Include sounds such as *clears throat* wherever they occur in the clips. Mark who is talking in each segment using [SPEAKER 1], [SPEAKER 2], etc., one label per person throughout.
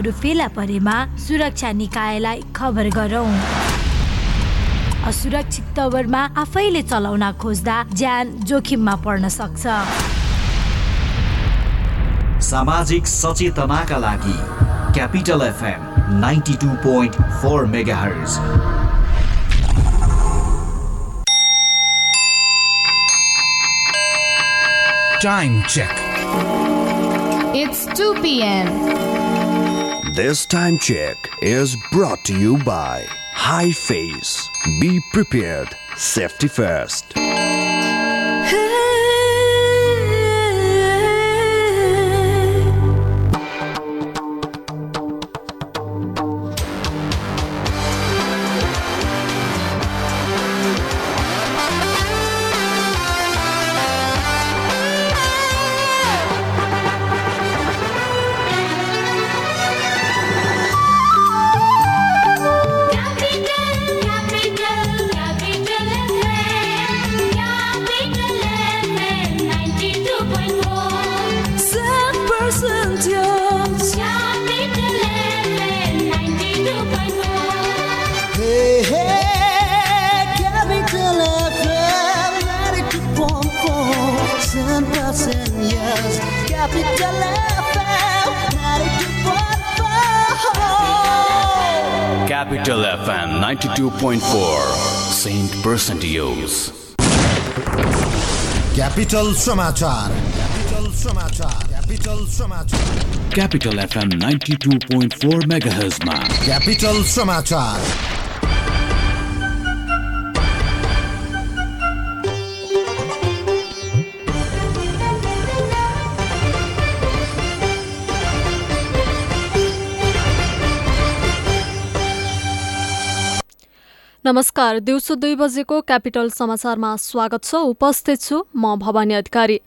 [SPEAKER 1] वाहनहरू फेला परेमा सुरक्षा निकायलाई खबर गरौँ असुरक्षित तवरमा आफैले चलाउन खोज्दा ज्यान जोखिममा पर्न सक्छ
[SPEAKER 2] सामाजिक सचेतनाका लागि Capital FM ninety two point four mega
[SPEAKER 3] Time check.
[SPEAKER 4] It's 2 p.m.
[SPEAKER 5] This time check is brought to you by High Face. Be prepared. Safety first.
[SPEAKER 6] 92.4
[SPEAKER 3] Saint Percentios.
[SPEAKER 7] Capital समाचार क्यापिटल समाचार क्यापिटल समाचार
[SPEAKER 3] Capital FM 92.4 MHz मा
[SPEAKER 7] Capital
[SPEAKER 8] नमस्कार दिउँसो दुई बजेको capital समाचारमा स्वागत छ। उपस्थित छु म भवानी अधिकारी।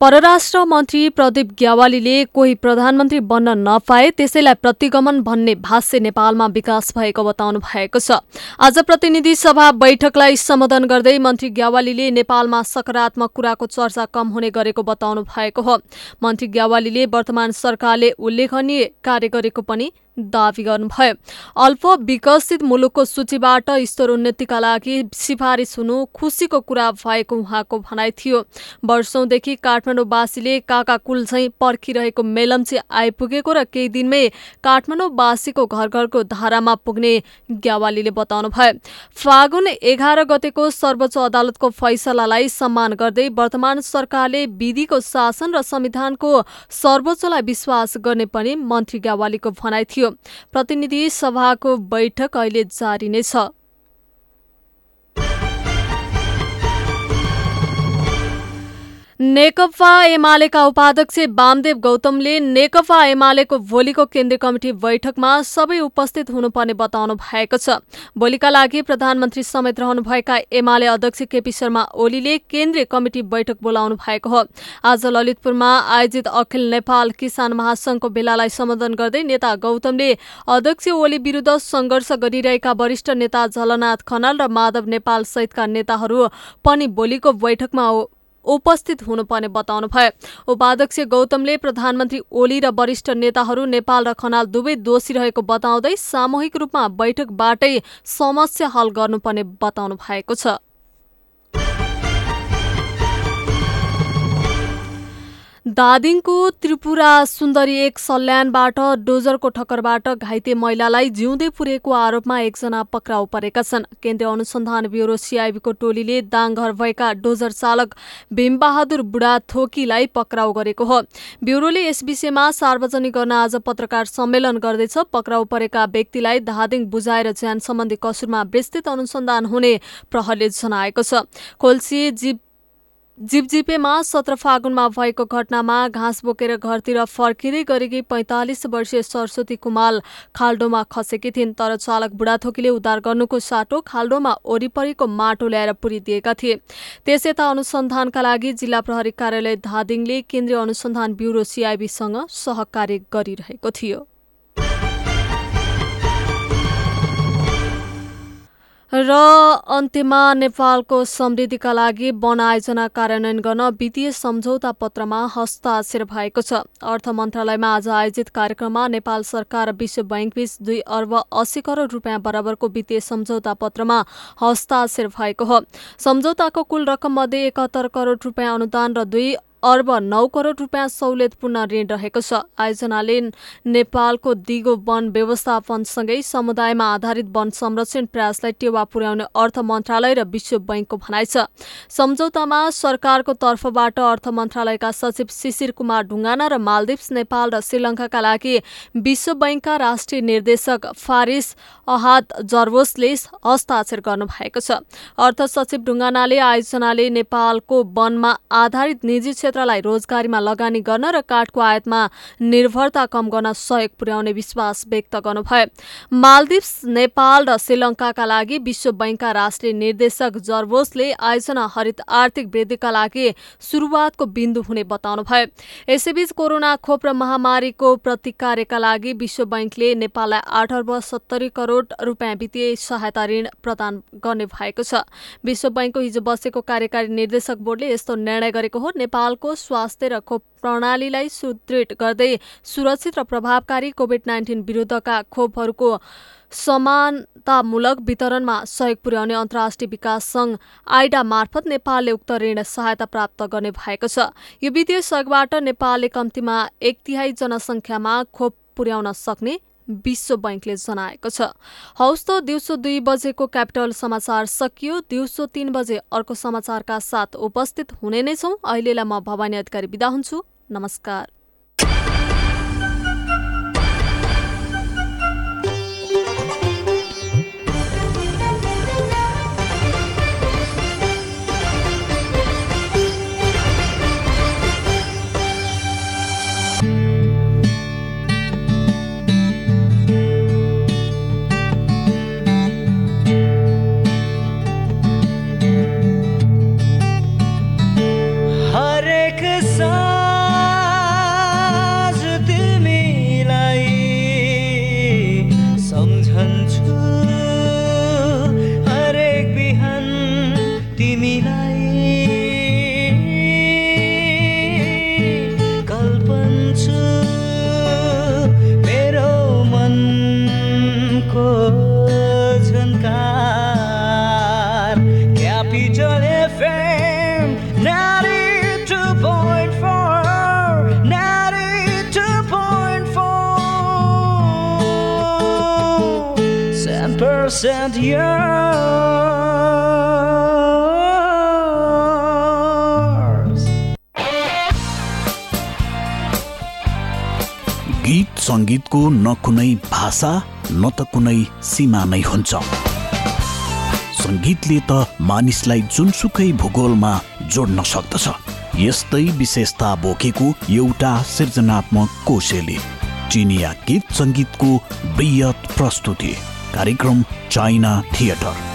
[SPEAKER 8] परराष्ट्र मन्त्री प्रदीप ग्यावालीले कोही प्रधानमन्त्री बन्न नपाए त्यसैलाई प्रतिगमन भन्ने भाष्य नेपालमा विकास भएको बताउनु भएको छ। आज प्रतिनिधि सभा बैठकलाई सम्बोधन गर्दै मन्त्री ग्यावालीले नेपालमा सकारात्मक कुराको चर्चा कम हुने गरेको बताउनु भएको हो। मन्त्री ग्यावालीले वर्तमान सरकारले उल्लेखनीय कार्य गरेको पनि दावी गर्नुभयो। अल्प विकसित मुलुकको सूचीबाट स्तरोन्नतिका लागि सिफारिस हुनु खुसीको कुरा भएको उहाँको भनाइ थियो। वर्षौंदेखि काठमाडौँवासीले काका कुल झैँ पर्खिरहेको मेलम्ची आइपुगेको र केही दिनमै काठमाडौँवासीको घर घरको धारामा पुग्ने ग्यावालीले बताउनुभयो। फागुन एघार गतेको सर्वोच्च अदालतको फैसलालाई सम्मान गर्दै वर्तमान सरकारले विधिको शासन र संविधानको सर्वोच्चलाई विश्वास गर्ने पनि मन्त्री ग्यावालीको भनाइ थियो। प्रतिनिधि सभाको बैठक अहिले जारी नै छ। नेकपा एमालेका उपाध्यक्ष वामदेव गौतमले नेकपा एमालेको भोलिको केन्द्रीय कमिटी बैठकमा सबै उपस्थित हुनुपर्ने बताउनु भएको छ। भोलिका लागि प्रधानमन्त्री समेत रहनुभएका एमाले अध्यक्ष केपी शर्मा ओलीले केन्द्रीय कमिटी बैठक बोलाउनु भएको हो। आज ललितपुरमा आयोजित अखिल नेपाल किसान महासंघको बेलालाई सम्बोधन गर्दै नेता गौतमले अध्यक्ष ओली विरूद्ध सङ्घर्ष गरिरहेका वरिष्ठ नेता झलनाथ खनाल र माधव नेपाल सहितका नेताहरू पनि भोलिको बैठकमा उपस्थित हुनुपर्ने बताउनुभयो उपाध्यक्ष गौतमले प्रधानमन्त्री ओली र वरिष्ठ नेताहरू नेपाल र खनाल दुवै दोषी रहेको बताउँदै सामूहिक रूपमा बैठकबाटै समस्या हल गर्नुपर्ने बताउनु भएको छ। दादिङको त्रिपुरा सुन्दरी एक सल्यानबाट डोजरको ठक्करबाट घाइते महिलालाई जिउँदै पुरेको आरोपमा एकजना पक्राउ परेका छन्। केन्द्रीय अनुसन्धान ब्युरो सिआइबीको टोलीले दाङघर भएका डोजर चालक भीमबहादुर बुढा थोकीलाई पक्राउ गरेको हो। ब्युरोले यस विषयमा सार्वजनिक गर्न आज पत्रकार सम्मेलन गर्दैछ। पक्राउ परेका व्यक्तिलाई धादिङ बुझाएर ज्यान सम्बन्धी कसुरमा विस्तृत अनुसन्धान हुने प्रहरले जनाएको छ। खोल्सी जीव जिपजिपेमा सत्र फागुनमा भएको घटनामा घाँस बोकेर घरतिर फर्किँदै गरेकी पैँतालिस वर्षीय सरस्वती कुमाल खाल्डोमा खसेकी थिइन् तर चालक बुढाथोकीले उद्धार गर्नुको साटो खाल्डोमा वरिपरिको माटो ल्याएर पुरिदिएका थिए। त्यस यता अनुसन्धानका लागि जिल्ला प्रहरी कार्यालय धादिङले केन्द्रीय अनुसन्धान ब्युरो सिआइबीसँग सहकार्य गरिरहेको थियो। र अन्त्यमा नेपालको समृद्धिका लागि वन आयोजना कार्यान्वयन गर्न वित्तीय सम्झौता पत्रमा हस्ताक्षर भएको छ। अर्थ मन्त्रालयमा आज आयोजित कार्यक्रममा नेपाल सरकार विश्व बैङ्कबीच दुई अर्ब अस्सी करोड रुपियाँ बराबरको वित्तीय सम्झौता पत्रमा हस्ताक्षर भएको हो। सम्झौताको कुल रकम मध्ये एकहत्तर करोड रुपियाँ अनुदान र दुई अर्ब नौ करोड रुपियाँ सहुलियतपूर्ण ऋण रहेको छ। आयोजनाले नेपालको दिगो वन व्यवस्थापनसँगै समुदायमा आधारित वन संरक्षण प्रयासलाई टेवा पुर्याउने अर्थ मन्त्रालय र विश्व बैङ्कको भनाइ छ। सम्झौतामा सरकारको तर्फबाट अर्थ मन्त्रालयका सचिव शिशिर कुमार ढुङ्गाना र मालदिप्स नेपाल र श्रीलङ्काका लागि विश्व बैङ्कका राष्ट्रिय निर्देशक फारिस अहाद जर्वोसले हस्ताक्षर गर्नुभएको छ। अर्थ सचिव ढुङ्गानाले आयोजनाले नेपालको वनमा आधारित निजी क्षेत्रलाई रोजगारीमा लगानी गर्न र काठको आयातमा निर्भरता कम गर्न सहयोग पुर्याउने विश्वास व्यक्त गर्नुभयो। मालदिप्स नेपाल र श्रीलङ्काका लागि विश्व बैङ्कका राष्ट्रिय निर्देशक जर्वोसले आयोजना हरित आर्थिक वृद्धिका लागि सुरुवातको बिन्दु हुने बताउनुभयो। यसैबीच कोरोना खोप र महामारीको प्रतिकार्यका लागि विश्व बैङ्कले नेपाललाई आठ अर्ब सत्तरी करोड रुपियाँ वित्तीय सहायता ऋण प्रदान गर्ने भएको छ। विश्व बैङ्कको हिजो बसेको कार्यकारी निर्देशक बोर्डले यस्तो निर्णय गरेको हो। नेपालको स्वास्थ्य र खोप प्रणालीलाई सुदृढ गर्दै सुरक्षित र प्रभावकारी कोभिड नाइन्टिन विरुद्धका खोपहरूको समानतामूलक वितरणमा सहयोग पुर्याउने अन्तर्राष्ट्रिय विकास सङ्घ आइडा मार्फत नेपालले उक्त ऋण सहायता प्राप्त गर्ने भएको छ। यो वित्तीय सहयोगबाट नेपालले कम्तीमा एक तिहाई जनसङ्ख्यामा खोप पुर्याउन सक्ने विश्व बैङ्कले जनाएको छ। हौस् त दिउँसो दुई बजेको क्यापिटल समाचार सकियो। दिउँसो तिन बजे अर्को समाचारका साथ उपस्थित हुने नै छौँ। अहिलेलाई म भवानी अधिकारी बिदा हुन्छु। नमस्कार।
[SPEAKER 3] सङ्गीतको न कुनै भाषा न त कुनै सीमा नै हुन्छ। सङ्गीतले त मानिसलाई जुनसुकै भूगोलमा जोड्न सक्दछ। यस्तै विशेषता बोकेको एउटा सृजनात्मक कोशेली चिनिया गीत सङ्गीतको वृहत प्रस्तुति कार्यक्रम चाइना थिएटर।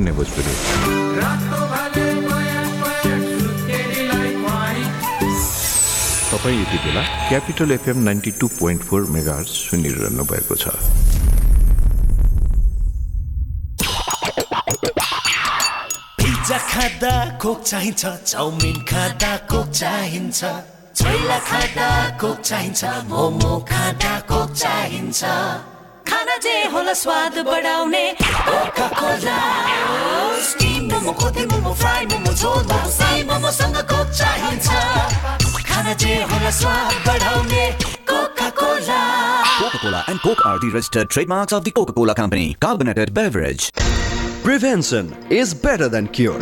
[SPEAKER 9] हिरण्य भोजपुरी तपाईँ यति बेला Capital FM ninety two point four mega सुनिरहनु भएको छ।
[SPEAKER 10] पिज्जा खाँदा कोक चाहिन्छ चाउमिन खाँदा कोक चाहिन्छ। छोइला खाँदा कोक चाहिन्छ मोमो खाँदा कोक चाहिन्छ। खाना जे होला स्वाद बढाउने कोका कोला स्टिम मोमो खोते मोमो फ्राई मोमो झोल मोमो साई मोमोसँग कोक चाहिन्छ खाना जे होला स्वाद बढाउने Coca Cola
[SPEAKER 11] Coca-Cola and Coke are the registered trademarks of the Coca-Cola Company. Carbonated beverage.
[SPEAKER 5] Prevention is better than cure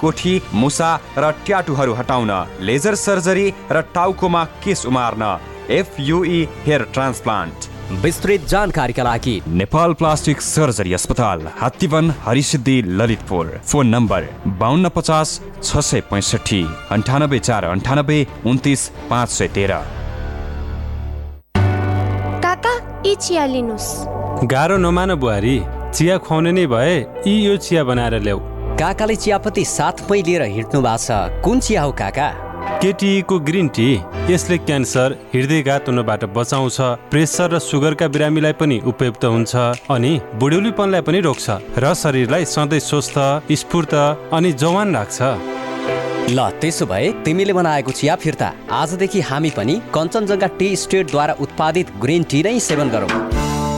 [SPEAKER 12] कोठी मुसा र ट्याटुहरू हटाउन लेजर सर्जरी र टाउकोमा केस उमार्न एफयुई हेयर ट्रान्सप्लान्ट।
[SPEAKER 13] विस्तृत जानकारीका लागि
[SPEAKER 12] नेपाल प्लास्टिक सर्जरी अस्पताल हात्तीवन हरिसिद्धि ललितपुर। फोन नम्बर बाहन्न पचास छ सय पैँसठी अन्ठानब्बे चार अन्ठानब्बे उन्तिस पाँच सय तेह्र।
[SPEAKER 14] काका यी चिया लिनुहोस्।
[SPEAKER 15] गाह्रो नमान बुहारी चिया खुवाउने नै भए यी यो चिया बनाएर ल्याऊ।
[SPEAKER 13] काकाले चियापत्ती साथमै लिएर हिँड्नु भएको छ। कुन चिया हो काका?
[SPEAKER 15] केटीको ग्रिन टी यसले क्यान्सर हृदयघात हुनबाट बचाउँछ प्रेसर र सुगरका बिरामीलाई पनि उपयुक्त हुन्छ अनि बुढ्यौलीपनलाई पनि रोक्छ र शरीरलाई सधैँ स्वस्थ स्फूर्त अनि जवान राख्छ।
[SPEAKER 13] ल त्यसो भए तिमीले बनाएको चिया फिर्ता। आजदेखि हामी पनि कञ्चनजङ्घा टी स्टेटद्वारा उत्पादित ग्रिन टी नै सेवन गरौँ।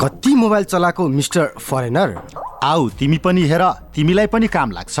[SPEAKER 16] कति मोबाइल चलाएको मिस्टर फरेनर?
[SPEAKER 17] आऊ तिमी पनि हेर तिमीलाई पनि काम लाग्छ।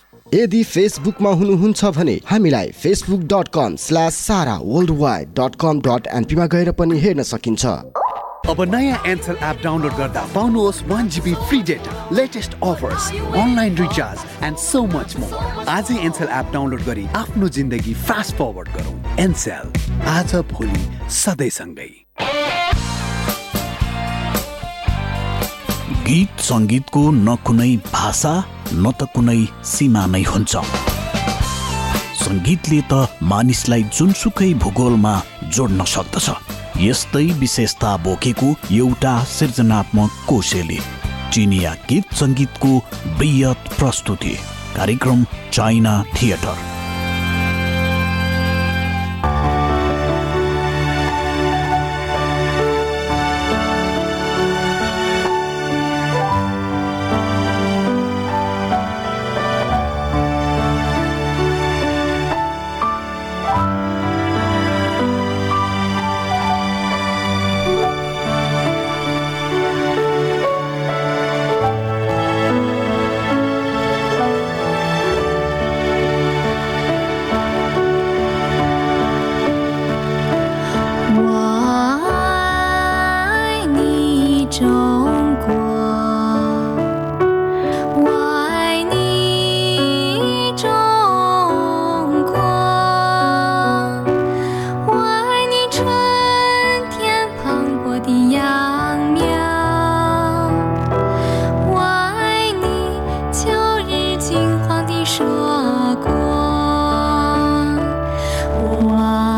[SPEAKER 16] यदि फेसबुकमा हुनुहुन्छ भने हामीलाई Facebook dot com slash Sara world wide dot com dot एनपीमा गएर पनि हेर्न सकिन्छ।
[SPEAKER 18] अब नयाँ एन्सल एप डाउनलोड गर्दा पाउनुहोस् one GB free data latest offers online recharge and so much more आजै एन्सल एप डाउनलोड गरी आफ्नो जिन्दगी फास्ट फरवर्ड गरौँ। एनसेल आज भोलि सधैँसँगै
[SPEAKER 3] गीत सङ्गीतको न कुनै भाषा? न त कुनै सीमा नै हुन्छ। सङ्गीतले त मानिसलाई जुनसुकै भूगोलमा जोड्न सक्दछ। यस्तै विशेषता बोकेको एउटा सृजनात्मक कोशेली चिनिया गीत सङ्गीतको बृहत प्रस्तुति कार्यक्रम चाइना थिएटर।
[SPEAKER 6] 光我。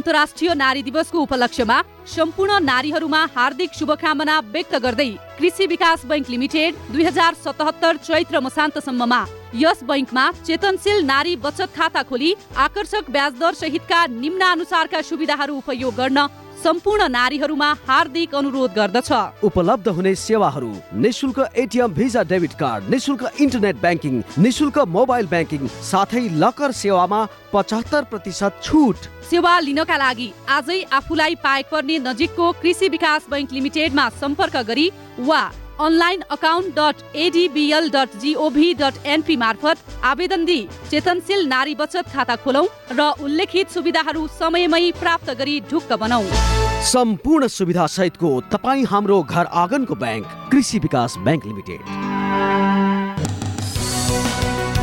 [SPEAKER 19] अन्तर्राष्ट्रिय नारी दिवसको उपलक्ष्यमा सम्पूर्ण नारीहरूमा हार्दिक शुभकामना व्यक्त गर्दै कृषि विकास बैंक लिमिटेड दुई हजार सतहत्तर चैत्र मसान्तसम्ममा यस बैंकमा चेतनशील नारी बचत खाता खोली आकर्षक ब्याज दर सहितका निम्नानुसारका सुविधाहरू उपयोग गर्न सम्पूर्ण नारीहरूमा हार्दिक अनुरोध गर्दछ।
[SPEAKER 20] उपलब्ध हुने सेवाहरू निशुल्क एटिएम भिजा डेबिट कार्ड निशुल्क इन्टरनेट ब्याङ्किङ निशुल्क मोबाइल ब्याङ्किङ साथै लकर सेवामा पचहत्तर प्रतिशत छुट।
[SPEAKER 19] सेवा लिनका लागि आजै आफूलाई पाएक पर्ने नजिकको कृषि विकास बैंक लिमिटेडमा सम्पर्क गरी वा online account dot ADBL dot GOV dot NP मार्फत आवेदन दिई चेतनशील नारी बचत खाता खोलौँ र उल्लेखित सुविधाहरू समयमै प्राप्त गरी ढुक्क बनाऊ।
[SPEAKER 20] सम्पूर्ण सुविधा सहितको तपाईँ हाम्रो घर आँगनको ब्याङ्क कृषि विकास ब्याङ्क लिमिटेड।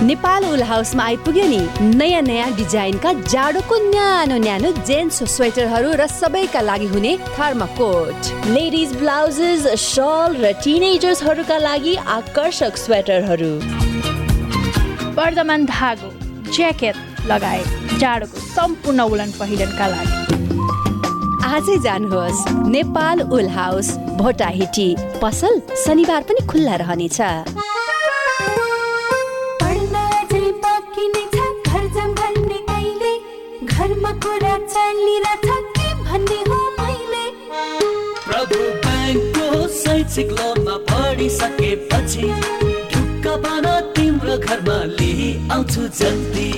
[SPEAKER 21] नेपाल उल हाउसमा आइपुग्यो नि नयाँ नयाँ डिजाइनका जाडोको न्यानो न्यानो जेन्ट्स स्वेटरहरू र सबैका लागि हुने थर्माकोट। लेडिज ब्लाउजेस सल र टिनेजर्सहरूका लागि आकर्षक स्वेटरहरू।
[SPEAKER 22] वर्धमान धागो ज्याकेट लगायत जाडोको सम्पूर्ण उलन पहिरनका लागि।
[SPEAKER 21] आजै जानुहोस्। Nepal wool house Bhotahiti. पसल शनिबार पनि खुल्ला रहनेछ।
[SPEAKER 23] शैक्षिक लोनमा पढिसकेपछि ढुक्क बन तिम्रो घरमा लिई आउँछु जल्दी।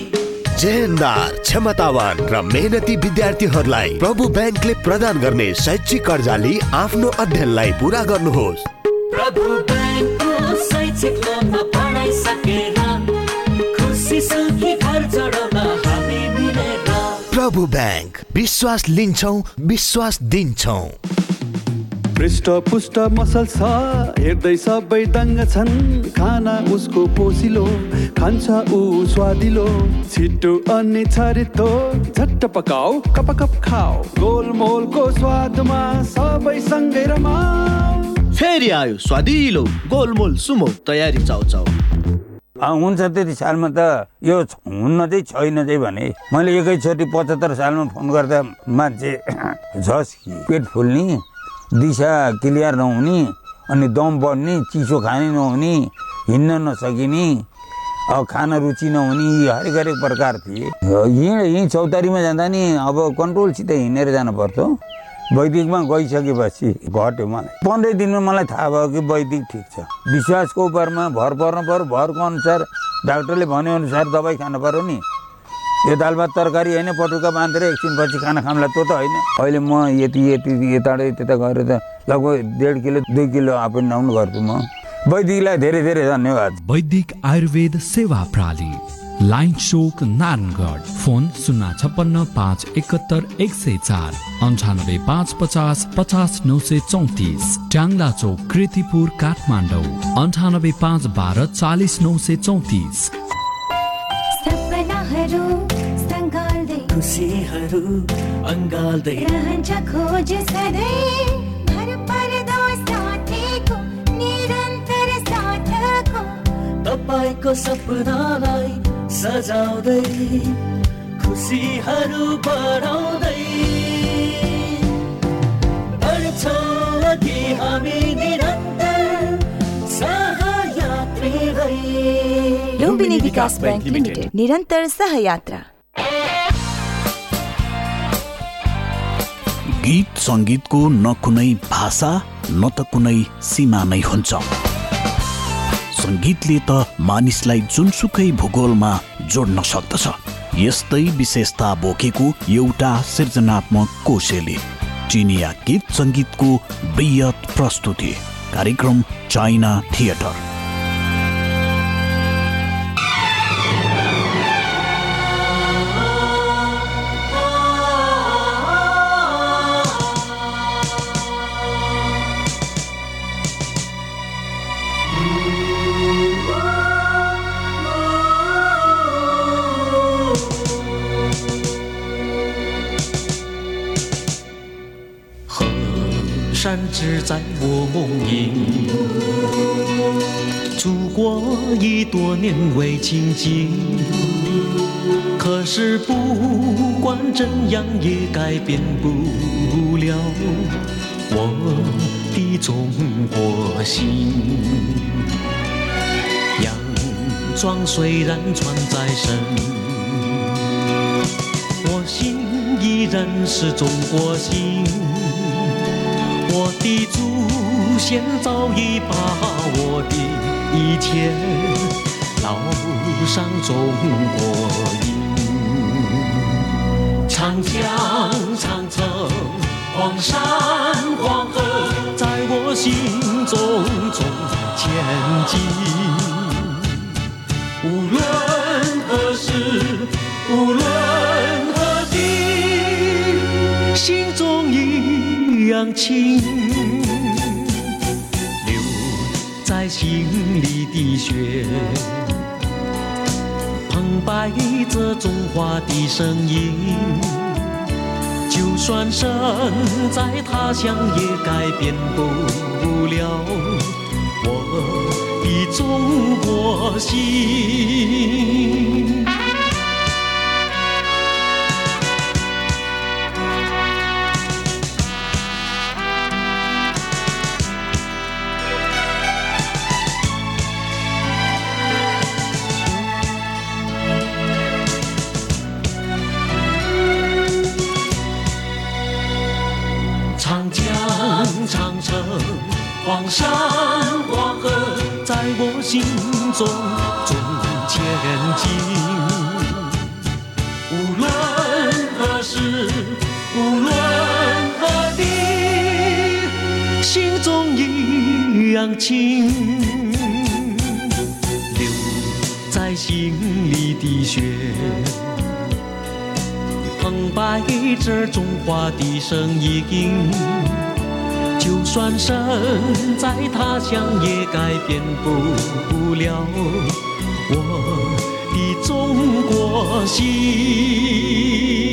[SPEAKER 24] जेहेन्दार क्षमतावान र मेहनती विद्यार्थीहरूलाई प्रभु ब्याङ्कले प्रदान गर्ने शैक्षिक कर्जा लिई आफ्नो अध्ययनलाई पुरा गर्नुहोस्।
[SPEAKER 23] प्रभु
[SPEAKER 24] प्रभु ब्याङ्क विश्वास लिन्छौ विश्वास दिन्छौ।
[SPEAKER 25] पृष्ठ पुष्ट मसल छ। हेर्दै सबै दङ्ग छन्। खाना उसको पोसिलो खान्छ ऊ स्वादिलो। छिटो अनि छरितो झट्ट पकाऊ कप कप खाऊ। गोलमोलको स्वादमा सबै सँगै रमाऊ।
[SPEAKER 5] फेरि आयो स्वादिलो गोलमोल सुमो तयारी चाउ चाउ
[SPEAKER 26] हुन्छ त्यति सालमा त यो हुन्न चाहिँ छैन चाहिँ भने मैले एकैचोटि पचहत्तर सालमा फोन गर्दा मान्छे झस् पेट फुल्ने दिशा क्लियर नहुने अनि दम बढ्ने चिसो खाने नहुने हिँड्न नसकिने अब खाना रुचि नहुने यी हरेक हरेक प्रकार थिए। यहीँ यहीँ चौतारीमा जाँदा नि अब कन्ट्रोलसित हिँडेर जानु पर्थ्यो वैदिकमा गइसकेपछि घट्यो मलाई। पन्ध्र दिनमा मलाई थाहा भयो कि वैदिक ठिक छ। विश्वासको उपरमा भर पर्नु पऱ्यो भरको अनुसार डाक्टरले भने अनुसार दबाई खानु पऱ्यो नि। यो दाल भात तरकारी होइन पटुका बाँधेर एकछिनपछि खाना खामला त्यो त होइन। अहिले म यति यति यताबाट त्यता गएर त लगभग डेढ किलो दुई किलो अप एन्ड डाउन गर्छु म। वैदिकलाई धेरै धेरै धन्यवाद।
[SPEAKER 27] वैदिक आयुर्वेद सेवा प्रणाली लाइन चोक नारायणगढ। फोन शून्य छप्पन्न पाँच एकहत्तर एक सय चार अन्ठानब्बे पाँच पचास पचास नौ सय चौतिस। ट्याङ्ला चोक कृतिपुर काठमाडौँ। अन्ठानब्बे पाँच बाह्र चालिस नौ सय चौतिस।
[SPEAKER 6] सपनाहरू सङ्गाल्दै
[SPEAKER 23] खुसीहरू अङ्गाल्दै
[SPEAKER 6] रहन्छ खोज सधैँ भर पर्दो साथीको निरन्तर साथको
[SPEAKER 23] तपाईँको सपनालाई सजाउँदै खुसीहरू बढाउँदै बढ्छौँ अघि हामी निरन्तर
[SPEAKER 21] लुम्बिनी विकास ब्याङ्क लिमिटेड निरन्तर सहयात्रा
[SPEAKER 3] गीत सङ्गीतको न कुनै भाषा न त कुनै सीमा नै हुन्छ सङ्गीतले त मानिसलाई जुनसुकै भूगोलमा जोड्न सक्दछ यस्तै विशेषता बोकेको एउटा सृजनात्मक कोशेली चिनिया गीत सङ्गीतको बृहत प्रस्तुति कार्यक्रम चाइना थिएटर
[SPEAKER 23] 只在我梦萦。祖国已多年未亲近，可是不管怎样也改变不了我的中国心。洋装虽然穿在身，我心依然是中国心。我的祖先早已把我的一切烙上中国印。长江、长城、黄山、黄河，在我心中中前进。无论何时，无论一样情。流在心里的血，澎湃着中华的声音。就算身在他乡，也改变不了我的中国心。中中前进。无论何时，无论何地，心中一样情。流在心里的血。澎湃着中华的声音，就算身在他乡，也改变不了我的中国心。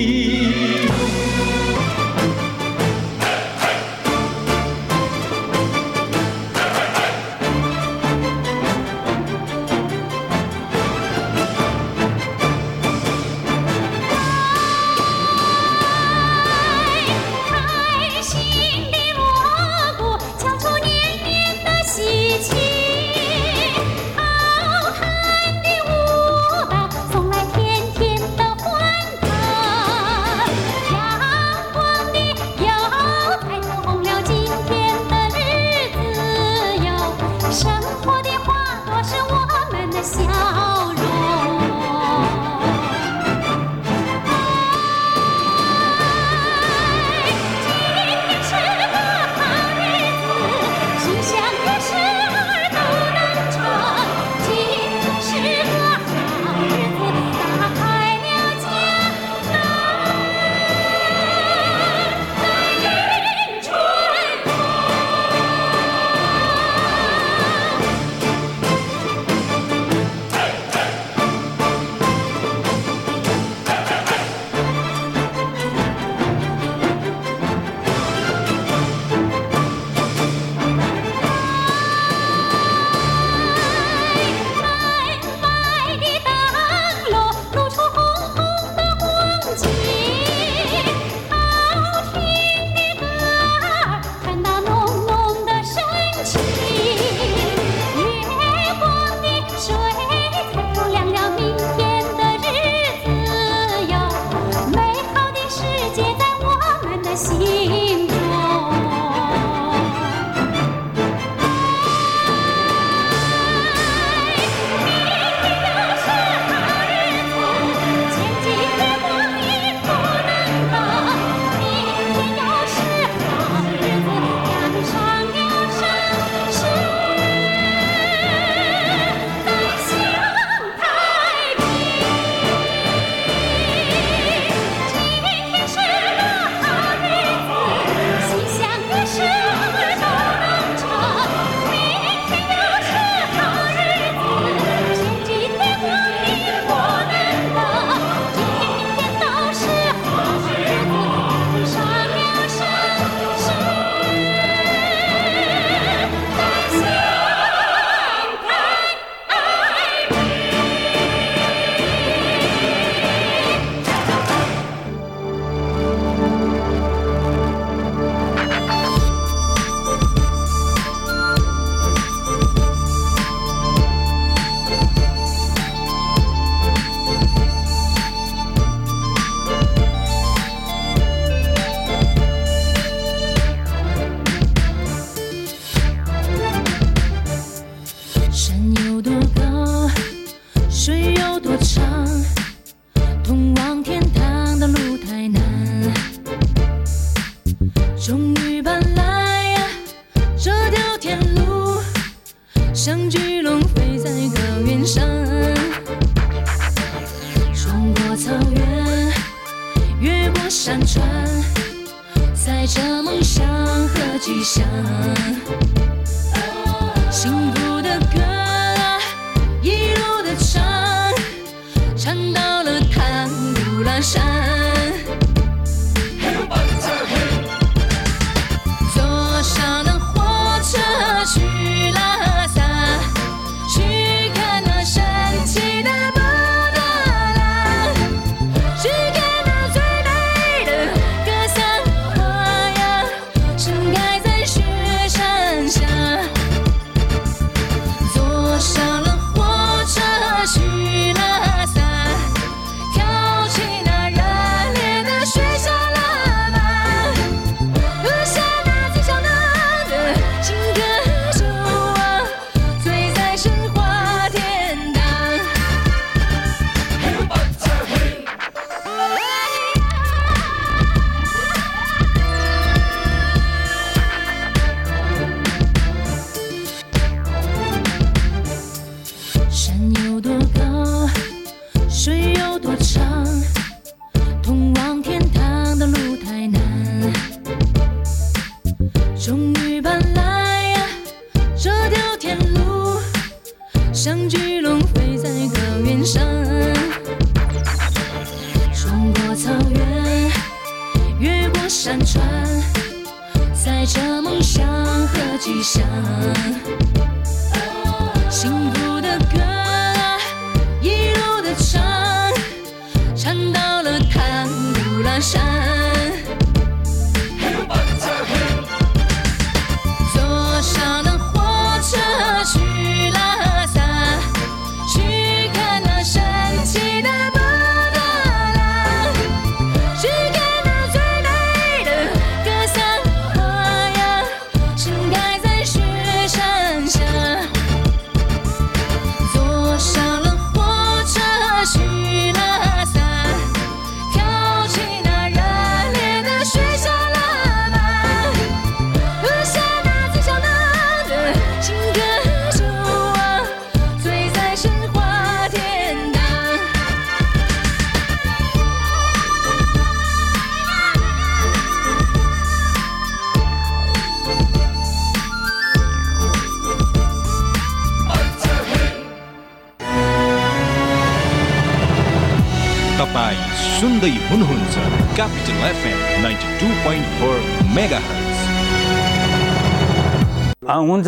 [SPEAKER 28] तपाईँ सुन्दै हुनुहुन्छ Capital FM ninety two point
[SPEAKER 26] four mega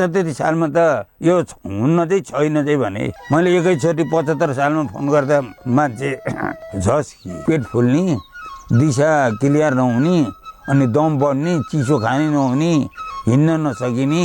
[SPEAKER 26] त्यति सालमा त यो हुन्न चाहिँ छैन चाहिँ भने मैले एकैचोटि पचहत्तर सालमा फोन गर्दा मान्छे *clears throat* झस् पेट फुल्ने दिशा क्लियर नहुने अनि दम बढ्ने चिसो खाने नहुने हिँड्न नसकिने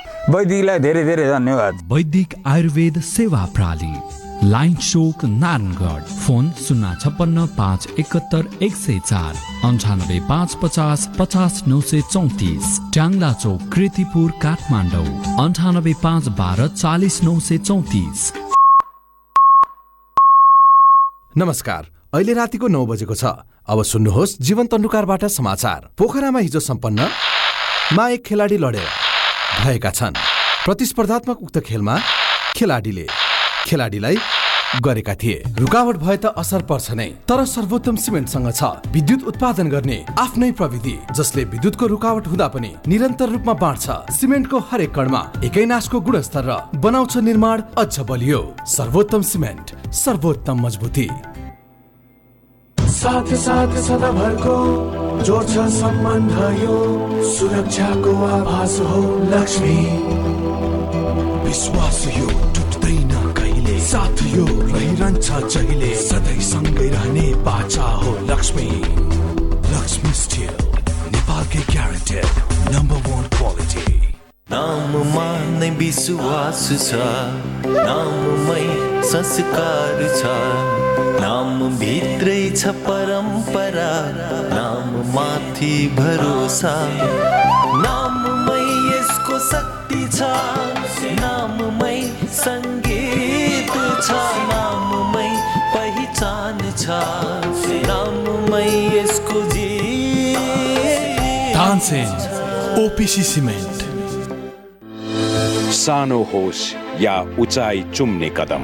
[SPEAKER 26] वैदिकलाई धेरै धेरै धन्यवाद।
[SPEAKER 27] वैदिक आयुर्वेद सेवा प्रणाली लाइन चोक नारायणगढ फोन शून्य छप्पन्न पाँच एकहत्तर एक सय चार अन्ठानब्बे पाँच पचास पचास नौ सय चौतिस ट्याङ्ला चौक कृतिपुर काठमाडौँ अन्ठानब्बे पाँच बाह्र चालिस नौ सय चौतिस।
[SPEAKER 25] नमस्कार अहिले रातिको नौ बजेको छ। अब सुन्नुहोस् जीवन तन्डुकारबाट समाचार। पोखरामा हिजो सम्पन्न मा एक खेलाडी लडेर। भएका छन्। प्रतिस्पर्धात्मक उक्त खेलमा खेलाडीले खेलाडीलाई गरेका थिए। रुकावट भए त असर पर्छ नै तर सर्वोत्तम सिमेन्टसँग छ। विद्युत उत्पादन गर्ने आफ्नै प्रविधि जसले विद्युतको रुकावट हुँदा पनि निरन्तर रूपमा बाँड्छ। सिमेन्टको हरेक कणमा एकै नासको गुणस्तर र बनाउँछ निर्माण अझ बलियो। सर्वोत्तम सिमेन्ट सर्वोत्तम मजबुती।
[SPEAKER 29] साथ साथ सदाभरको जोड्छ सम्बन्ध यो सुरक्षाको आभास हो लक्ष्मी। विश्वास यो टुट्दैन कहिले? साथ यो रहिरहन्छ जहिले? सधैँ सँगै रहने बाचा हो लक्ष्मी। लक्ष्मी स्टिल नेपालकै ग्यारेन्टेड नम्बर वान क्वालिटी
[SPEAKER 30] नाममा नै
[SPEAKER 31] विश्वास छ नाममै संस्कार छ। नाम भित्रै छ परम्परा नाम माथि भरोसा। नाममै यसको शक्ति छ नाममै सङ्गीत छ नाममै पहिचान छ। नाममै यसको जीत
[SPEAKER 25] तानसेन ओपिसी सिमेन्ट।
[SPEAKER 12] सानो होस् या उचाइ चुम्ने कदम।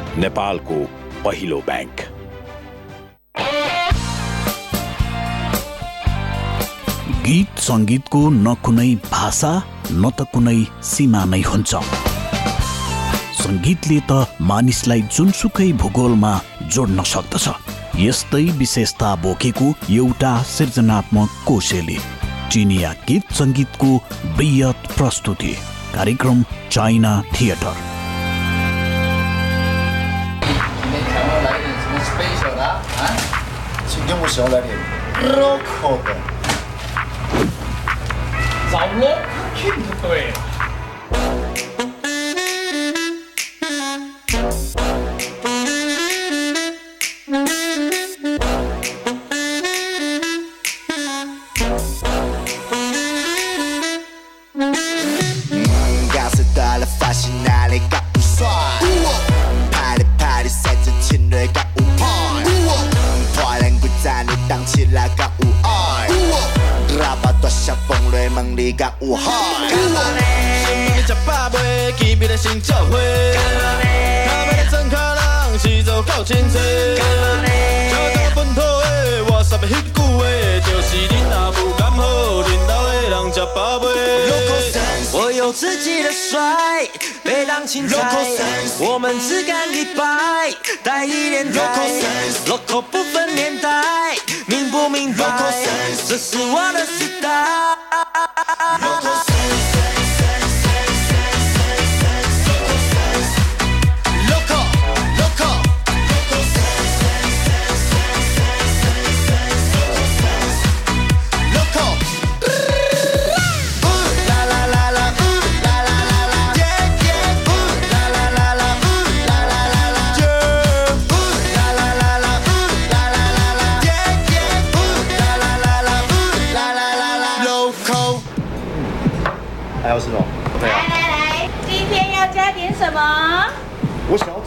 [SPEAKER 12] नेपालको पहिलो ब्याङ्क।
[SPEAKER 3] गीत सङ्गीतको न कुनै भाषा न त कुनै सीमा नै हुन्छ। सङ्गीतले त मानिसलाई जुनसुकै भूगोलमा जोड्न सक्दछ। यस्तै विशेषता बोकेको एउटा सृजनात्मक कोशेली चिनिया गीत सङ्गीतको बृहत प्रस्तुति कार्यक्रम
[SPEAKER 32] China theatre. ¿verdad? ¿Ah? 신경무시원하게 로코드. 자우로 쿠키 뭐예요? 我
[SPEAKER 10] 们只干一百，带一点菜，local 不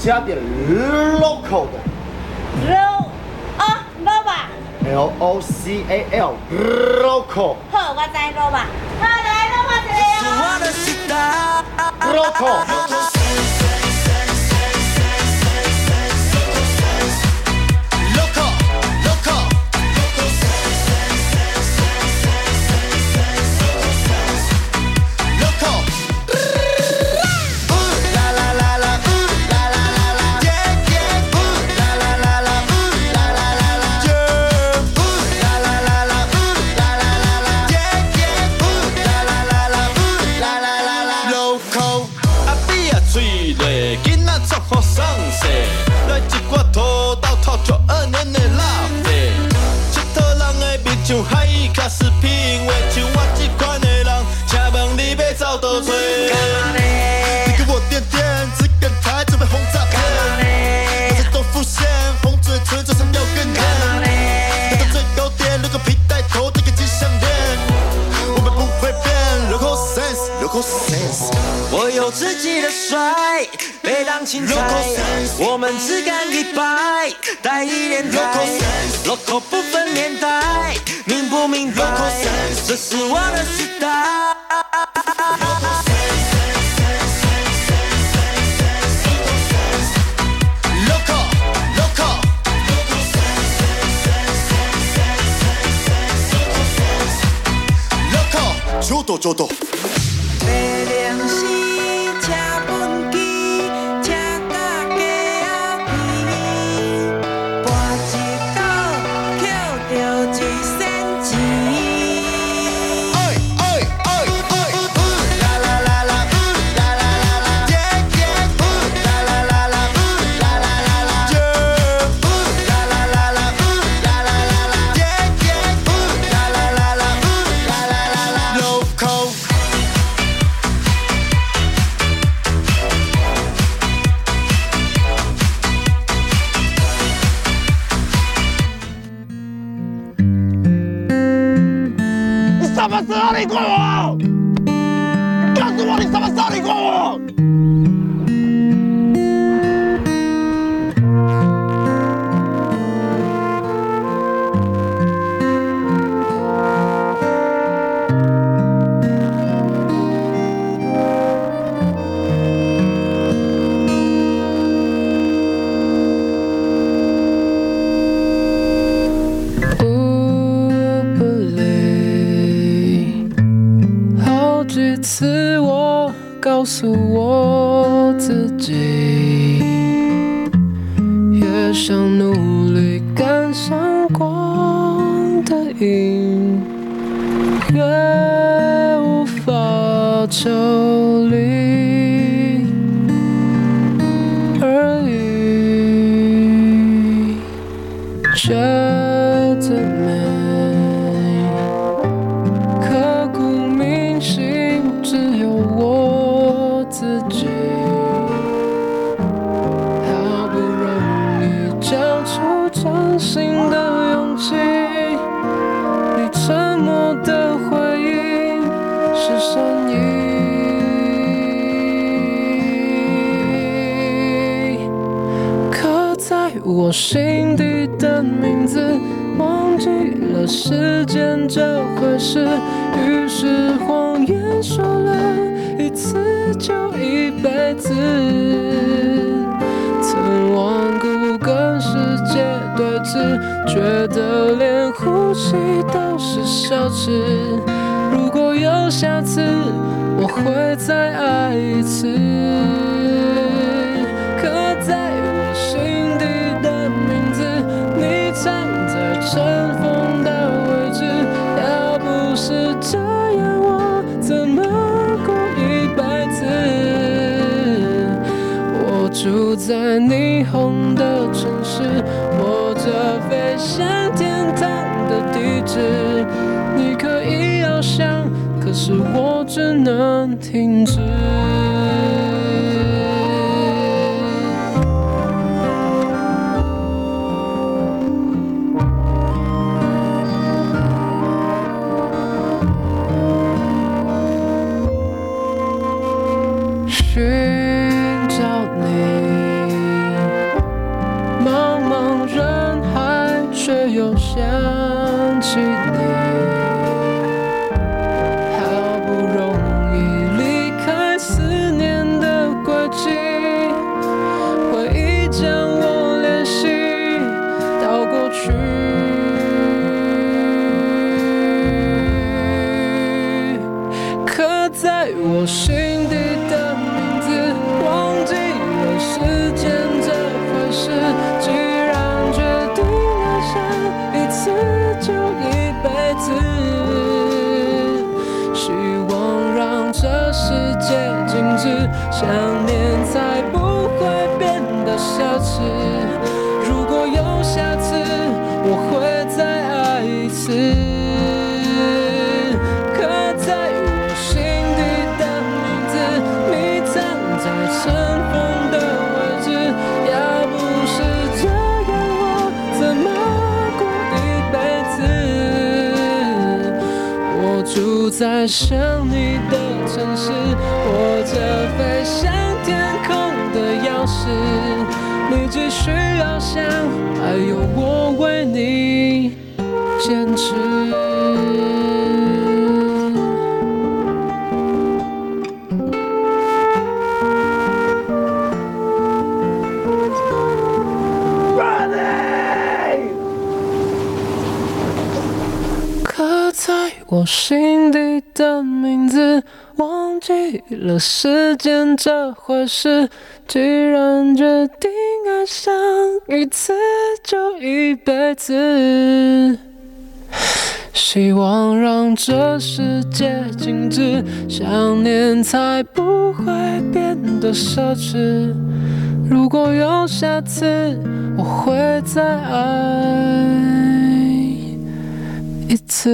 [SPEAKER 33] 加点
[SPEAKER 21] local 的
[SPEAKER 33] ，l 啊 l 吧
[SPEAKER 21] ，L O C A L local
[SPEAKER 33] 好，我知肉吧。好，来肉吧，这里哦。
[SPEAKER 21] local。
[SPEAKER 32] 像我这款的人，请问你要走倒找？你给我点点，这个台准备轰炸片，我在豆腐线，红嘴唇嘴上有根烟，达到最高点，皮带头戴个金项链，我们不会变，local sense，local sense。
[SPEAKER 10] 我有自己的帅，被当青菜，我们只干一百，带一连带，local 不分年代？
[SPEAKER 34] 座らせた。ちょっとちょっと。是善意。刻在我心底的名字，忘记了时间这回事。于是谎言说了一次就一辈子，曾顽固跟世界对峙，觉得连呼吸都是奢侈。下次，我会再爱一次。只能停止。爱上你的城市，握着飞向天空的钥匙。你只需要想，还有我为你坚持。刻在我心了时间这回事。既然决定爱上一次就一辈子，希望让这世界静止，想念才不会变得奢侈。如果有下次，我会再爱一次。